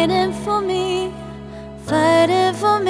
Fighting for me, fighting for me.